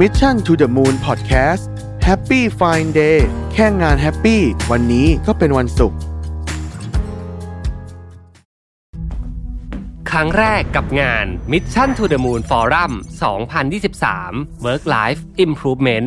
Mission to the Moon Podcast Happy Fine Day แค่งาน happy วันนี้ก็เป็นวันศุกร์ครั้งแรกกับงาน Mission to the Moon Forum 2023 Work Life Improvement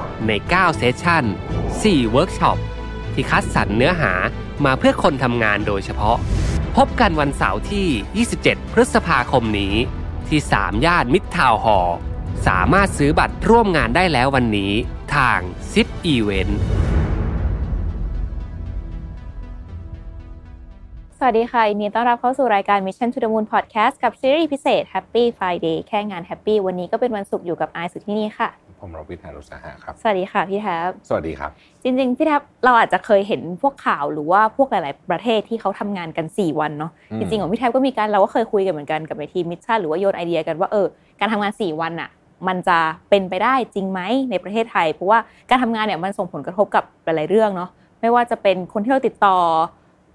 ใน9 session 4เวิร์กช็อปที่คัดสรรเนื้อหามาเพื่อคนทำงานโดยเฉพาะ พบกันวันเสาร์ที่ 27 พฤษภาคมนี้ ที่ สามย่านมิตรทาวน์ฮอลล์สามารถซื้อบัตรร่วมงานได้แล้ววันนี้ ทาง Zipevent สวัสดีค่ะยินดีต้อนรับเข้าสู่รายการ Mission to the Moon Podcast กับซีรีส์พิเศษ Happy Friday แค่งาน Happy วันนี้ก็เป็นวันศุกร์อยู่กับไอซ์สุดที่นี่ค่ะ ผมรวิศ หาญอุตสาหะครับ สวัสดีค่ะพี่แท็บสวัสดีครับ จริงๆพี่แท็บเราอาจจะเคยเห็นพวกข่าวหรือว่าพวกหลาย ๆ ประเทศที่เขาทำงานกัน 4 วันเนาะอืมจริงๆของพี่แท็บก็มีการเราก็เคยคุยกันเหมือนกันกับในทีม Mission หรือว่าโยนไอเดียกันว่าเออการทำงาน 4 วันอะมันจะเป็นไปได้จริงไหมในประเทศไทย เพราะว่าการทำงานเนี่ยมันส่งผลกระทบกับหลายๆเรื่องเนาะไม่ว่าจะเป็นคนที่เราติดต่อ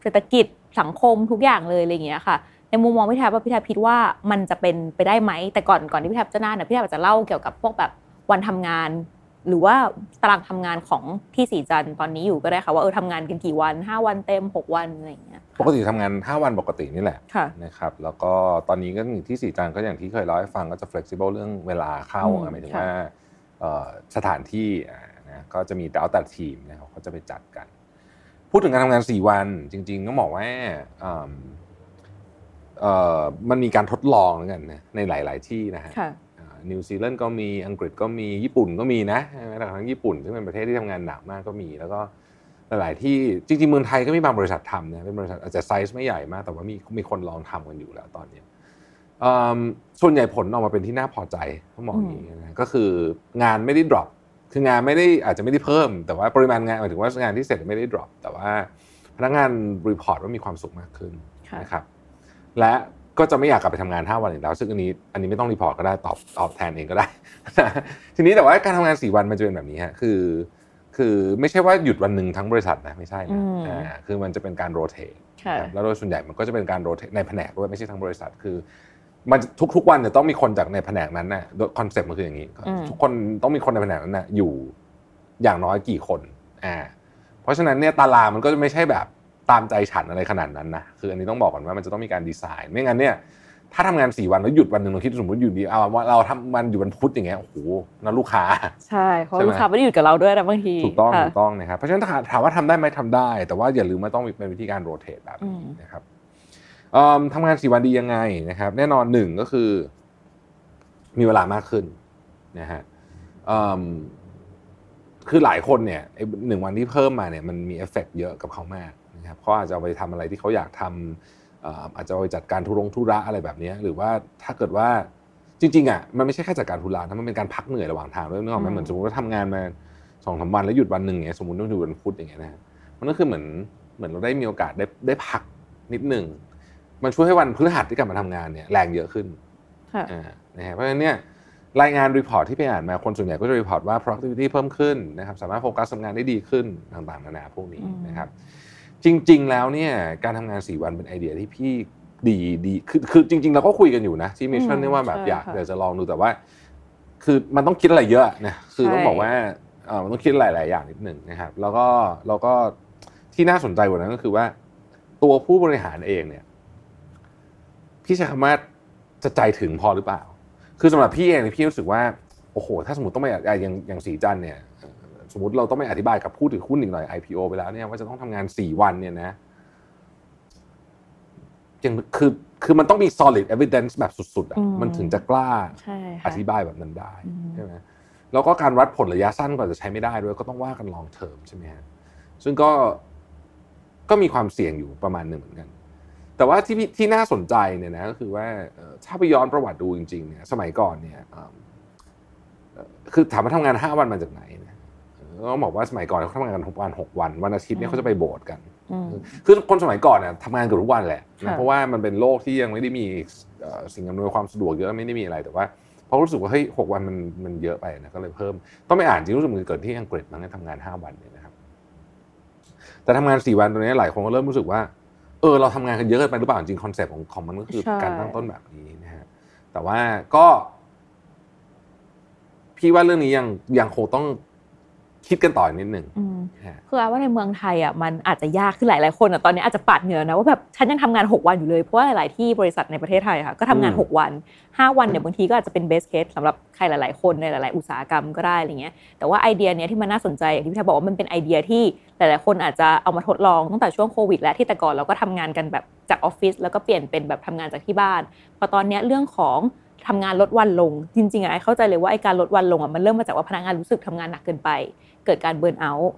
เศรษฐกิจสังคมทุกอย่างเลยอะไรอย่างเงี้ยค่ะในมุมมองพี่แท็บว่าพี่แท็บคิดว่ามันจะเป็นไปได้ไหมแต่ก่อนก่อนที่พี่แท็บจะน่าเนี่ยพี่แท็บอาจจะเล่าเกี่ยวกับพวกแบบ วันทำงาน หรือว่าตารางทำงานของที่สีจันทร์ตอนนี้อยู่ก็ได้ค่ะว่าเออทำงานกันกี่วัน 5 วันเต็ม 6 วันอะไรอย่างเงี้ยปกติทำงาน 5 วันปกตินี่แหละค่ะนะครับแล้วก็ตอนนี้ก็ที่สีจันทร์ก็อย่างที่เคยเล่าให้ฟังก็จะ flexible เรื่องเวลาเข้าอืมหมายถึงค่ะว่าเอ่อสถานที่อ่านะก็จะมีแต่เอาแต่ทีมนะครับเขาจะไปจัดกัน พูดถึงการทำงาน 4 วัน จริงๆต้องบอกว่าอืมเอ่อมันมีการทดลองแล้วกันนะในหลาย ๆ ที่นะฮะค่ะ นิวซีแลนด์ก็มีอังกฤษก็มีญี่ปุ่นก็มีนะแม้แต่ทั้งญี่ปุ่นซึ่งเป็นประเทศที่ทำงานหนักมากก็มีแล้วก็หลายๆที่จริงๆเมืองไทยก็มีบางบริษัททำนะเป็นบริษัทอาจจะไซส์ไม่ใหญ่มาก แต่ว่ามีมีคนลองทำกันอยู่แล้วตอนนี้ส่วนใหญ่ผลออกมาเป็นที่น่าพอใจต้องบอกอย่างนี้นะก็คืองานไม่ได้ drop คืองานไม่ได้อาจจะไม่ได้เพิ่ม แต่ว่าปริมาณงานหมายถึงว่างานที่เสร็จไม่ได้ drop แต่ว่าพนักงาน report ว่ามีความสุขมากขึ้นนะครับและ ก็จะไม่อยากกลับไปทำงาน 5 วันอีกแล้ว ซึ่งอันนี้อันนี้ไม่ต้อง report ก็ได้ตอบตอบแทนเองก็ได้ ทีนี้แต่ว่าการทำงาน 4 วันมันจะเป็นแบบนี้ฮะคือ คือไม่ใช่ว่าหยุดวันหนึ่งทั้งบริษัทนะไม่ใช่นะอืมอ่าคือมันจะเป็นการ rotate ค่ะแล้วโดยส่วนใหญ่มันก็จะเป็นการ rotate ในแผนกด้วยไม่ใช่ทั้งบริษัทคือมันทุกๆวันเนี่ยต้องมีคนจากในแผนกนั้นนะโดย concept มันคืออย่างนี้อืมทุกคนต้องมีคนในแผนกนั้นนะอยู่อย่างน้อยกี่คนอ่าเพราะฉะนั้นเนี่ยตารางมันก็จะไม่ใช่แบบ ตามใจฉันอะไรขนาดนั้นนะคืออันนี้ต้องบอกก่อนว่ามันจะต้องมีการดีไซน์ ไม่งั้นเนี่ยถ้าทำงานสี่วันแล้วหยุดวันหนึ่งเราคิดสมมติอยู่ดีเอาว่าเราทำมันอยู่วันพุธอย่างเงี้ยโอ้โหนั่นลูกค้า ใช่เพราะใช่ไหมลูกค้าไม่ได้อยู่กับเราด้วยนะบางทีถูกต้องค่ะถูกต้องนะครับเพราะฉะนั้นถามถามว่าทำได้ไหมทำได้ แต่ว่าอย่าลืมว่าต้องเป็นวิธีการโรเตทแบบอืนี้มนะครับเอิ่มทำงานสี่วันดียังไงนะครับ แน่นอนหนึ่งก็คือ มีเวลามากขึ้นนะฮะเอิ่มคือหลายคนเนี่ยไอ้หนึ่งวันที่เพิ่มมาเนี่ยมันมีเอฟเฟกต์เยอะกับเขามาก นะครับเขาอาจจะเอาไปทำอะไรที่เขาอยากทำเอ่ออาจจะเอาไปจัดการธุรงธุระอะไรแบบเนี้ยหรือว่าถ้าเกิดว่าจริงๆอะมันไม่ใช่แค่จัดการธุระนะมันเป็นการพักเหนื่อยระหว่างทางด้วยนึกออกไหมอืมเหมือนสมมติว่าทำงานมาสองสามวันแล้วหยุดวันหนึ่งอย่างเงี้ยสมมติต้องหยุดวันพุธอย่างเงี้ยนะฮะมันก็คือเหมือนเหมือนเราได้มีโอกาสได้ได้พักนิดหนึ่งมันช่วยให้วันพฤหัสที่กลับมาทำงานเนี่ยแรงเยอะขึ้นค่ะอ่านะฮะเพราะฉะนั้นเนี่ยรายงาน report ที่ไปอ่านมาคนส่วนใหญ่ก็จะ report ว่า productivity เพิ่มขึ้นนะครับสามารถโฟกัสทำงานได้ดีขึ้นต่างๆนานาพวกนี้อืมนะครับ จริง ๆ แล้วเนี่ยการทำงาน 4 วันเป็นไอเดียที่พี่ดีดีคือคือจริง ๆ เราก็คุยกันอยู่นะที่ Mission นี่ว่าแบบอยากอยากจะลองดูแต่ว่า คือมันต้องคิดอะไรเยอะนะคือต้องบอกว่าเออมันต้องคิดหลาย ๆ อย่างนิดหนึ่งนะครับ แล้วก็แล้วก็ที่น่าสนใจกว่านั้นก็คือว่า ตัวผู้บริหารเองเนี่ย พี่ใช้คำว่าจะใจถึงพอหรือเปล่า คือสำหรับพี่เองเนี่ยพี่รู้สึกว่าโอ้โห ถ้าสมมติต้องไปอะอย่างอย่างสีจันทร์เนี่ยเอ่อ สมมติเราต้องไปอธิบายกับผู้ถือหุ้นอีกหน่อย IPO ไปแล้วเนี่ยว่าจะต้องทำงาน 4 วันเนี่ยนะยังคือคือมันต้องมี solid evidence แบบสุดๆอะอืมมันถึงจะกล้าใช่อค่ะธิบายแบบนั้นได้อืมใช่ไหมแล้วก็การวัดผลระยะสั้นก็อาจจะใช้ไม่ได้ด้วยก็ต้องว่ากัน long term ใช่ไหมฮะซึ่งก็ก็มีความเสี่ยงอยู่ประมาณหนึ่งเหมือนกัน แต่ว่าที่พี่ที่น่าสนใจเนี่ยนะก็คือว่าเอ่อถ้าไปย้อนประวัติดูจริงๆเนี่ยสมัยก่อนเนี่ยเอิ่มคือถามว่าทำงานห้าวันมาจากไหนนะ ก็บอกว่าสมัยก่อนเขาทำงานกันหกวันหกวัน วันอาทิตย์เนี่ยเขาจะไปโบสถ์กันอืมคือคนสมัยก่อนเนี่ยทำงานเกือบทุกวันแหละนะค่ะเพราะว่ามันเป็นโลกที่ยังไม่ได้มีเอ่อสิ่งอำนวยความสะดวกเยอะไม่ได้มีอะไรแต่ว่าเพราะรู้สึกว่าเฮ้ยหกวันมันมันเยอะไปนะก็เลยเพิ่ม ต้องไปอ่านจริงรู้สึกมันเกิดที่อังกฤษมั้งเนี่ยทำงานห้าวันเนี่ยนะครับ แต่ทำงานสี่วันตัวนี้หลายคนก็เริ่มรู้สึกว่า เออเราทำงานกันเยอะเกินไปหรือเปล่าจริง concept ของของมันก็คือใช่การตั้งต้นแบบนี้นะฮะแต่ว่าก็ พี่ว่าเรื่องนี้ยังยังคงต้อง คิดกันต่ออีกนิดหนึ่งอืมนะฮะคือว่าในเมืองไทยอะมันอาจจะยากขึ้นหลายหลาย ๆ คนอะตอนนี้อาจจะปัดเหงื่อนะว่าแบบฉันยังทำงาน 6 วันอยู่เลยเพราะว่าหลาย ๆ ที่บริษัทในประเทศไทยค่ะก็ทำงานอืม6วัน 5 วันเนี่ยบางทีก็อาจจะเป็น best case สำหรับใครหลาย ๆ คนในหลาย ๆ อุตสาหกรรมก็ได้อะไรเงี้ยแต่ว่าไอเดียเนี้ยที่มันน่าสนใจอย่างที่พี่แท็บบอกว่ามันเป็นไอเดียที่หลาย ๆ คนอาจจะเอามาทดลองตั้งแต่ช่วงโควิด แล้วที่แต่ก่อนเราก็ทำงานกันแบบจากออฟฟิศแล้วก็เปลี่ยนเป็นแบบทำงานจากที่บ้านพอตอนเนี้ยเรื่องของ ทำงานลดวันลง จริงๆอะไอเข้าใจเลยว่าไอการลดวันลงอะมันเริ่มมาจากว่าพนักงานรู้สึกทำงานหนักเกินไป เกิดการ burnout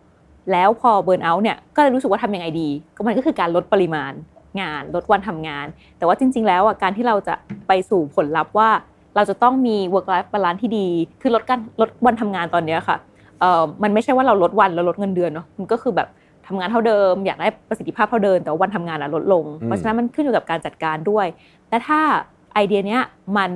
แล้วพอ burnout เนี่ยก็เลยรู้สึกว่าทำยังไงดี ก็มันก็คือการลดปริมาณงาน ลดวันทำงาน แต่ว่าจริง ๆ แล้วอะการที่เราจะไปสู่ผลลัพธ์ว่า เราจะต้องมี work life balance ที่ดี คือลดการลดวันทำงานตอนเนี้ค่ะเอ่อมันไม่ใช่ว่าเราลดวันแล้วลดเงินเดือนเนาะมันก็คือแบบทำงานเท่าเดิม อยากได้ประสิทธิภาพเท่าเดิมแต่ว่าวันทำงานอะลดลง เพราะฉะนั้นมันขึ้นอยู่กับการจัดการด้วย และถ้า ไอเดียเนี้ยมัน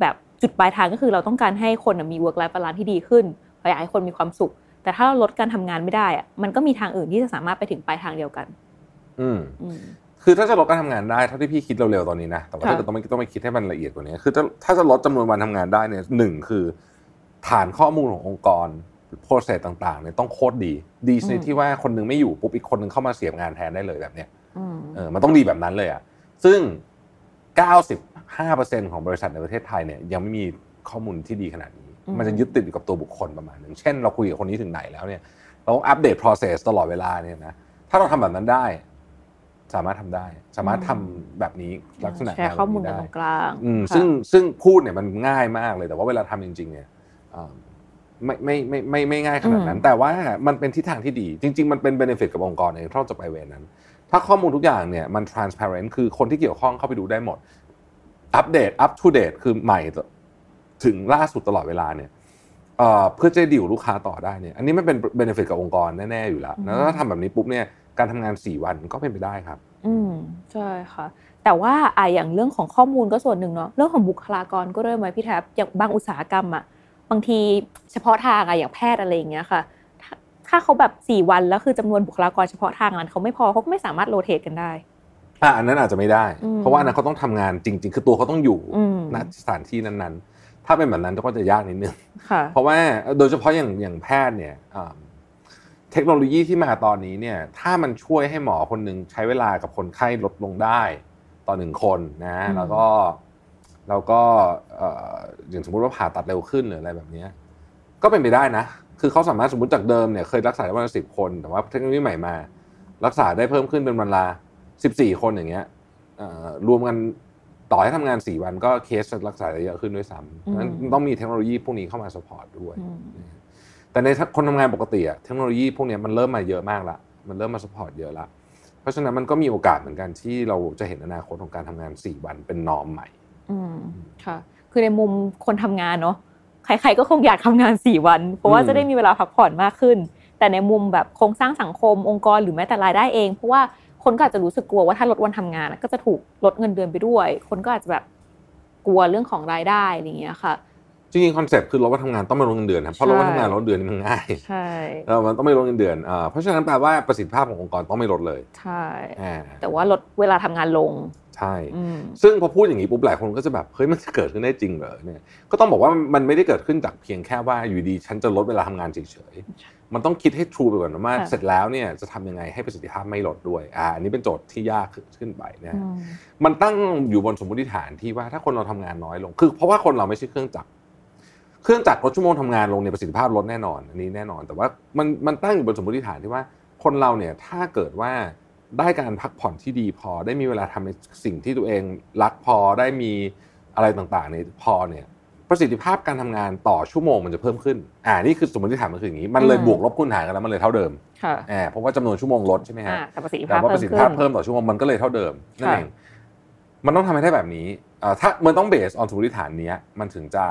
แบบจุดปลายทางก็คือเราต้องการให้คนน่ะมี work life balance ที่ดีขึ้นเราอยากให้คนมีความสุข แต่ถ้าเราลดการทำงานไม่ได้อะมันก็มีทางอื่นที่จะสามารถไปถึงปลายทางเดียวกัน อืมอืมคือถ้าจะลดการทำงานได้เท่าที่พี่คิดเร็วๆตอนนี้นะแต่ว่าค่ะถ้าเกิดต้องไปต้องไปคิดให้มันละเอียดกว่านี้ คือถ้าถ้าจะลดจำนวนวันทำงานได้เนี่ยหนึ่งคือ ฐานข้อมูลขององค์กรโปรเซสต่างๆเนี่ยต้องโคตรดี ดีในที่ว่าคนหนึงไม่อยู่ปุ๊บอีกคนหนึงเข้ามาเสียบงานแทนได้เลยแบบเนี้ยอืมเออมันต้องดีแบบนั้นเลยอะซึ่ง 95%ของบริษัทในประเทศไทยเนี่ยยังไม่มีข้อมูลที่ดีขนาดนี้อืมมันจะยึดติดอยู่กับตัวบุคคลประมาณหนึ่งเช่นเราคุยกับคนนี้ถึงไหนแล้วเนี่ยเราต้องอัปเดต process ตลอดเวลาเนี่ยนะถ้าเราทำแบบนั้นได้ สามารถทำได้ สามารถทำแบบนี้ลักษณะแชร์ข้อมูลกันตรงกลางอืมค่ะซึ่งซึ่งพูดเนี่ยมันง่ายมากเลยแต่ว่าเวลาทำจริง ๆ เนี่ยอ่าไม่ไม่ไม่ไม่ไม่ง่ายขนาดนั้น แต่ว่ามันเป็นทิศทางที่ดี จริง ๆ มันเป็น benefit กับองค์กรเองถ้าเราจะไปเวรนั้น ถ้าข้อมูลทุกอย่างเนี่ยมัน transparent คือคนที่เกี่ยวข้องเข้าไปดูได้หมด อัปเดต up to date คือใหม่ถึงล่าสุดตลอดเวลาเนี่ยเอ่อเพื่อจะดิวลูกค้าต่อได้เนี่ย อันนี้มันเป็น benefit กับองค์กรแน่ๆอยู่แล้วแล้วถ้าทำแบบนี้ปุ๊บเนี่ยการทำงาน4วันก็เป็นไปได้ครับ อืมใช่ค่ะ แต่ว่าอะอย่างเรื่องของข้อมูลก็ส่วนหนึ่งเนาะเรื่องของบุคลากรก็เริ่มไหมพี่แท็บอย่างบางอุตสาหกรรมอะบางทีเฉพาะทางอะอย่างแพทย์อะไรอย่างเงี้ยค่ะ ถ้าถ้าเขาแบบสี่วันแล้วคือจำนวนบุคลากรเฉพาะทางนั้นเขาไม่พอเขาก็ไม่สามารถโรเตทกันได้ อะอันนั้นอาจจะไม่ได้อืมเพราะว่าอันนั้นเขาต้องทำงานจริง ๆ คือตัวเขาต้องอยู่อืมณสถานที่นั้นๆ ถ้าเป็นแบบนั้นก็จะยากนิดนึงค่ะเพราะว่าโดยเฉพาะอย่างอย่างแพทย์เนี่ยอ่าเทคโนโลยีที่มาตอนนี้เนี่ย ถ้ามันช่วยให้หมอคนหนึ่งใช้เวลากับคนไข้ลดลงได้ต่อหนึ่งคนนะอืมแล้วก็แล้วก็เอ่ออย่างสมมุติว่าผ่าตัดเร็วขึ้นหรืออะไรแบบเนี้ยก็เป็นไปได้นะ คือเขาสามารถสมมติจากเดิมเนี่ยเคยรักษาได้วันละสิบคน แต่ว่าเทคโนโลยีใหม่มา รักษาได้เพิ่มขึ้นเป็นวันละ สิบสี่คนอย่างเงี้ยเอ่อรวมกันต่อให้ทำงานสี่วันก็เคสจะรักษาได้เยอะขึ้นด้วยซ้ำเพราะฉะนั้นต้องมีเทคโนโลยีพวกนี้เข้ามา support ด้วยอืมแต่ในคนทำงานปกติอะเทคโนโลยีพวกเนี้ยมันเริ่มมาเยอะมากละมันเริ่มมา support เยอะละเพราะฉะนั้นมันก็มีโอกาสเหมือนกันที่เราจะเห็นอนาคตของการทำงาน 4 วันเป็น norm ใหม่อืมค่ะ คือในมุมคนทำงานเนาะใครๆก็คงอยากทำงานสี่วัน เพราะว่าอืมจะได้มีเวลาพักผ่อนมากขึ้น แต่ในมุมแบบโครงสร้างสังคมองค์กรหรือแม้แต่รายได้เอง เพราะว่า คนก็อาจจะรู้สึกกลัวว่าถ้าลดวันทำงานอะก็จะถูกลดเงินเดือนไปด้วย คนก็อาจจะแบบกลัวเรื่องของรายได้อะไรอย่างเงี้ยค่ะจริงๆ concept คือลดวันทำงานต้องไม่ลดเงินเดือนครับเพราะลดวันทำงานลดเดือนนี่มันง่ายใช่เออมันต้องไม่ลดเงินเดือนอ่าเพราะฉะนั้นแปลว่าประสิทธิภาพขององค์กรต้องไม่ลดเลยใช่อ่าแต่ว่าลดเวลาทำงานลงใช่อืมซึ่งพอพูดอย่างนี้ปุ๊บหลายคนก็จะแบบเฮ้ยมันจะเกิดขึ้นได้จริงเหรอเนี่ยก็ต้องบอกว่ามันไม่ได้เกิดขึ้นจากเพียงแค่ว่าอยู่ดีฉันจะลดเวลาทำงานเฉยๆ มันต้องคิดให้ทรูไปก่อนว่าค่ะเสร็จแล้วเนี่ยจะทำยังไงให้ประสิทธิภาพไม่ลดด้วยอ่าอันนี้เป็นโจทย์ที่ยากขึ้นไปนะอืฮะมมันตั้งอยู่บนสมมติฐานที่ว่าถ้าคนเราทำงานน้อยลง คือเพราะว่าคนเราไม่ใช่เครื่องจักรเครื่องจักรลดชั่วโมงทำงานลงเนี่ยประสิทธิภาพลดแน่นอนอันนี้แน่นอน แต่ว่ามันมันตั้งอยู่บนสมมติฐานที่ว่าคนเราเนี่ยถ้าเกิดว่าได้การพักผ่อนที่ดีพอได้มีเวลาทำในสิ่งที่ตัวเองรักพอได้มีอะไรต่างๆในพอเนี่ย ประสิทธิภาพการทำงานต่อชั่วโมงมันจะเพิ่มขึ้น อ่า นี่คือสมมติฐานมันคืออย่างนี้ มันเลยอืมบวกลบคูณหารกันแล้วมันเลยเท่าเดิมค่ะอ่าเพราะว่าจำนวนชั่วโมงลดใช่ไหมฮะอ่าแต่ประสิทธิแต่ภาพว่าปเพิ่ระมสิทธิขึ้ภาพนเพิ่มต่อชั่วโมงมันก็เลยเท่าเดิมนั่นค่ะเองมันต้องทำให้ได้แบบนี้เอ่อถ้ามันต้องเบสออนสมมติฐานเนี้ยมันถึงจะ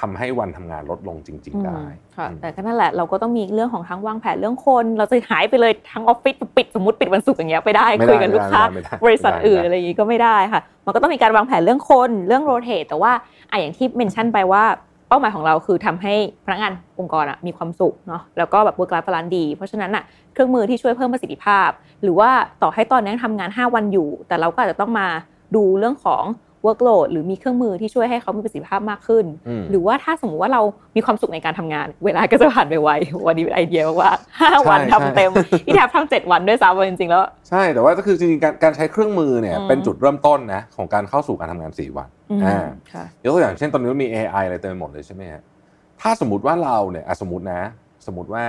ทำให้วันทำงานลดลงจริง ๆ ได้ค่ะแต่ก็นั่นแหละเราก็ต้องมีเรื่องของทั้งวางแผนเรื่องคน เราจะหายไปเลยทั้งออฟฟิศปิดสมมติปิดวันศุกร์อย่างเงี้ยไปได้ไม่ได้คุยกับลูกค้าไม่ได้บริษัทไม่ได้อื่นอะไรอย่างงี้ก็ไม่ได้ค่ะ มันก็ต้องมีการวางแผนเรื่องคนเรื่องโรเตทแต่ว่าอะอย่างที่เมนชั่นไปว่าเป้าหมายของเราคือทำให้พนักงานองค์กรอะมีความสุขเนาะแล้วก็แบบ work life balance ดี เพราะฉะนั้นอะเครื่องมือที่ช่วยเพิ่มประสิทธิภาพ หรือว่าต่อให้ตอนนี้ทำงาน 5 วันอยู่ แต่เราก็อาจจะต้องมาดูเรื่องของ workload หรือมีเครื่องมือที่ช่วยให้เขามีประสิทธิภาพมากขึ้นอืมหรือว่าถ้าสมมติว่าเรามีความสุขในการทำงาน เวลาก็จะผ่านไปไววันนี้เป็นไอเดียว่าห้าวันใช่ทำเต็มที่แทบทำเจ็ดวันด้วยซ้ำจริงๆแล้ว ใช่แต่ว่าก็คือจริงๆการการใช้เครื่องมือเนี่ยอืมเป็นจุดเริ่มต้นนะของการเข้าสู่การทำงาน4วันอืมอ่าค่ะยกตัวอย่างเช่นตอนนี้มันมี AI อะไรเต็มไปหมดเลยใช่ไหมฮะถ้าสมมติว่าเราเนี่ยอะสมมตินะ สมมติว่า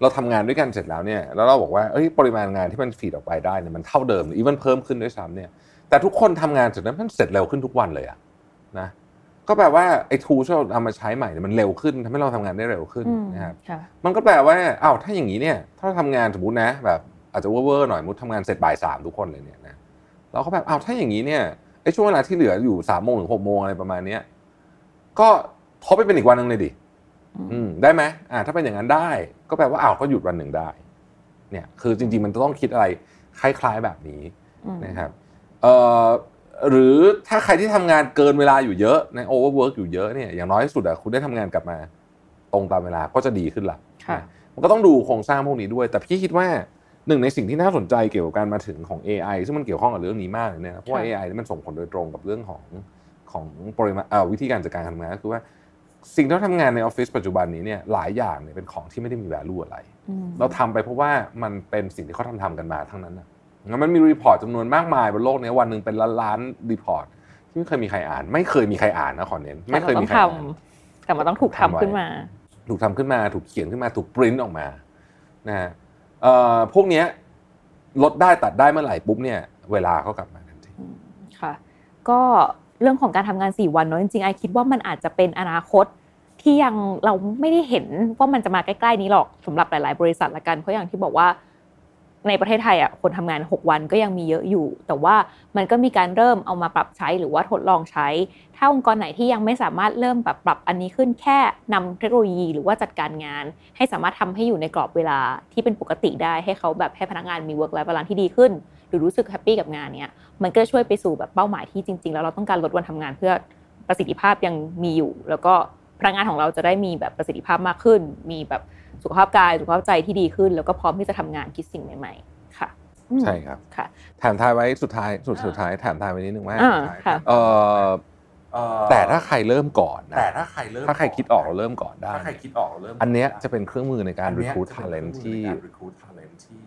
เราทำงานด้วยกันเสร็จแล้วเนี่ยแล้วเราบอกว่าเอ้ยปริมาณงานที่มันฟีดออกไปได้เนี่ยมันเท่าเดิมหรืออีมันเพิ่มขึ้นด้วยซ้ำเนี่ย แต่ทุกคนทำงานเสร็จแล้วมันเสร็จเร็วขึ้นทุกวันเลยอะนะก็แปลว่าไอ้ทูที่เราเอามาใช้ใหม่เนี่ยมันเร็วขึ้นทำให้เราทำงานได้เร็วขึ้นอืมนะครับค่ะมันก็แปลว่าอ้าวถ้าอย่างนี้เนี่ย ถ้าเราทำงานสมมตินะแบบอาจจะเวอร์ๆหน่อยสมมุติทำงานเสร็จบ่ายสามทุกคนเลยเนี่ยนะเราก็แบบอ้าวถ้าอย่างนี้เนี่ยไอ้ช่วงเวลาที่เหลืออยู่สามโมงถึงหกโมงอะไรประมาณเนี้ยก็ทบไปเป็นอีกวันหนึ่งเลยดิอืมอืมได้ไหมอ่า ถ้าเป็นอย่างนั้นได้ ก็แปลว่าอ้าวก็หยุดวันหนึ่งได้ เนี่ย คือจริง ๆ มันจะต้องคิดอะไรคล้าย ๆแบบนี้อืมนะครับเอ่อ หรือถ้าใครที่ทำงานเกินเวลาอยู่เยอะใน overwork อยู่เยอะเนี่ยอย่างน้อยที่สุดอะคุณได้ทำงานกลับมา ตรงตามเวลาก็จะดีขึ้นละค่ะมันก็ต้องดูโครงสร้างพวกนี้ด้วย แต่พี่คิดว่าหนึ่งในสิ่งที่น่าสนใจเกี่ยวกับการมาถึงของ AI ซึ่งมันเกี่ยวข้องกับเรื่องนี้มากเลยเนยนะเพราะว่าค่ะ AI นี่มันส่งผลโดยตรงกับเรื่องของของปริมาณเอ่อวิธีการจัดการการทำงานก็คือว่าสิ่งที่เราทำงานในออฟฟิศปัจจุบันนี้เนี่ยหลายอย่างเนี่ยเป็นของที่ไม่ได้มี value อะไรอืมเราทำไปเพราะว่ามันเป็นสิ่งที่เขาทำทำกันมาทั้งนั้นนะ งั้นมันมี report จำนวนมากมายบนโลกนี้วันหนึ่งเป็นล้านล้าน report ที่ไม่เคยมีใครอ่าน ไม่เคยมีใครอ่านนะขอเน้นไม่เคยมีใครแต่อ่าเรานต้องทำแต่มันต้องถูกทำขึ้นมา ถูกทำขึ้นมาถูกเขียนขึ้นมาถูกปริ้นออกมานะฮะเอ่อพวกเนี้ยลดได้ตัดได้เมื่อไหร่ปุ๊บเนี่ย เวลาก็กลับมาทันทีค่ะ ก็เรื่องของการทำงาน 4 วันเนาะจริงๆไอคิดว่ามันอาจจะเป็นอนาคตที่ยังเราไม่ได้เห็นว่ามันจะมาใกล้ ๆ นี้หรอกสำหรับหลาย ๆ บริษัทละกันเพราะอย่างที่บอกว่า ในประเทศไทยอะคนทำงาน 6 วันก็ยังมีเยอะอยู่ แต่ว่ามันก็มีการเริ่มเอามาปรับใช้หรือว่าทดลองใช้ ถ้าองค์กรไหนที่ยังไม่สามารถเริ่มแบบปรับอันนี้ขึ้นแค่นำเทคโนโลยีหรือว่าจัดการงาน ให้สามารถทำให้อยู่ในกรอบเวลาที่เป็นปกติได้ให้เขาแบบให้พนักงานมี work life balance ที่ดีขึ้น หรือรู้สึกแฮปปี้กับงานเนี้ยมันก็ช่วยไปสู่แบบเป้าหมายที่จริง ๆ แล้วเราต้องการลดวันทำงานเพื่อประสิทธิภาพยังมีอยู่ แล้วก็พนักงานของเราจะได้มีแบบประสิทธิภาพมากขึ้น มีแบบ สุขภาพกายสุขภาพใจที่ดีขึ้น แล้วก็พร้อมที่จะทำงานคิดสิ่งใหม่ๆค่ะอืมใช่ครับค่ะถามทายไว้สุดท้ายสุดสุดท้ายถามทายไว้นิดนึงว่าอ่าค่ะเอ่อแต่ถ้าใครเริ่มก่อนนะแต่ถ้าใครเริ่มถ้าใครคิดออกเราเริ่มก่อนได้ถ้าใครคิดออกเริ่มอันเนี้ยจะเป็นเครื่องมือในการอันเนี้ย recruit จะเป็น talent เครื่องมือที่ในการ recruit talent ที่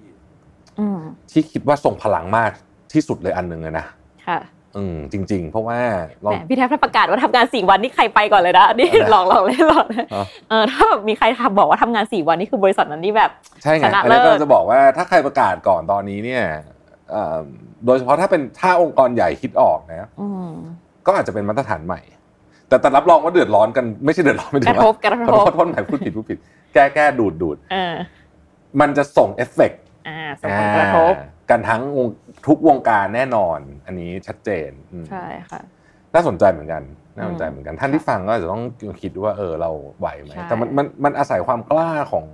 อืมที่คิดว่าส่งพลังมากที่สุดเลยอันหนึ่งเลยนะค่ะ อืมจริง ๆ เพราะว่าเราแหมพี่แทบถ้าประกาศว่าทำงานสี่วันนี่ใครไปก่อนเลยนะนี่เอาละหลอกหลอกเล่นหลอกนะอ๋อเออถ้าแบบมีใครทำบอกว่าทำงานสี่วันนี่คือบริษัทนั้นนี่แบบใช่ไงชนะอันนี้เลิก็ศจะบอกว่าถ้าใครประกาศก่อนตอนนี้เนี่ยเอ่อโดยเฉพาะถ้าเป็นถ้าองค์กรใหญ่คิดออกนะอืมก็อาจจะเป็นมาตรฐานใหม่ แต่แต่รับรองว่าเดือดร้อนกันไม่ใช่เดือดร้อนไม่กถึระงทว่าบกระขอทโทบษโทษหมายพูดผิดพูดผิด แก้แก้ดูดดูดเออมันจะส่งเอฟเฟกต์อ่าส่งผลกระทบ กันทั้งวงทุกวงการแน่นอน อันนี้ชัดเจนอืมใช่ค่ะน่าสนใจเหมือนกันน่าสนใจเหมือนกันท่านที่ฟังก็อาจจะต้องคิดว่าเออเราไหวไหมใช่แต่มันมันมันอาศัยความกล้าของ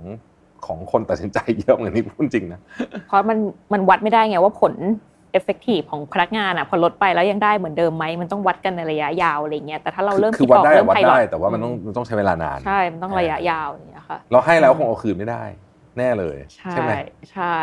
ของคนตัดสินใจเยอะเหมือนที่พูดจริงนะเพราะมันมันวัดไม่ได้ไงว่าผล effective ของพนักงานอะพอลดไปแล้วยังได้เหมือนเดิมไหมมันต้องวัดกันในระยะยาวอะไรเงี้ยแต่ถ้าเราเริ่มคือคิดวัดออกได้เริ่มวัดไพลอได้ตแต่ว่ามันต้องมันต้องใช้เวลานานใช่ มันต้องระยะยาวอย่างเงี้ยค่ะเราให้แล้วคงเอาคืนไม่ได้ แน่เลย ใช่ไหมใช่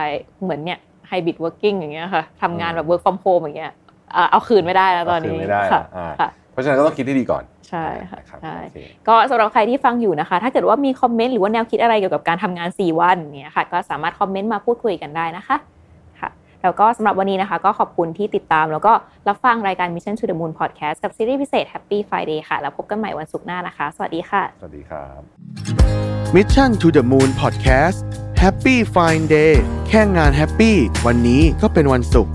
เหมือนเนี่ย hybrid working อย่างเงี้ยค่ะทำงานอืมแบบ work from home อย่างเงี้ยอ่าเอาคืนไม่ได้แล้วตอนเอาคืนี้นไม่ได้ค่ะอ่าค่ะเพราะฉะนั้นก็ต้องคิดให้ดีก่อนใช่ค่ะนะครับใช่โอเคก็สำหรับใครที่ฟังอยู่นะคะ ถ้าเกิดว่ามีคอมเมนต์หรือว่าแนวคิดอะไรเกี่ยวกับการทำงาน 4 วันเนี่ยค่ะ ก็สามารถคอมเมนต์มาพูดคุยกันได้นะคะค่ะ แล้วก็สำหรับวันนี้นะคะ ก็ขอบคุณที่ติดตาม แล้วก็รับฟังรายการ Mission to the Moon Podcast กับซีรีส์พิเศษ Happy Friday ค่ะ แล้วพบกันใหม่วันศุกร์หน้านะคะ สวัสดีค่ะ สวัสดีครับ Mission to the Moon Podcast Happy Fine Day แค่งานแฮปปี้วันนี้ก็เป็นวันศุกร์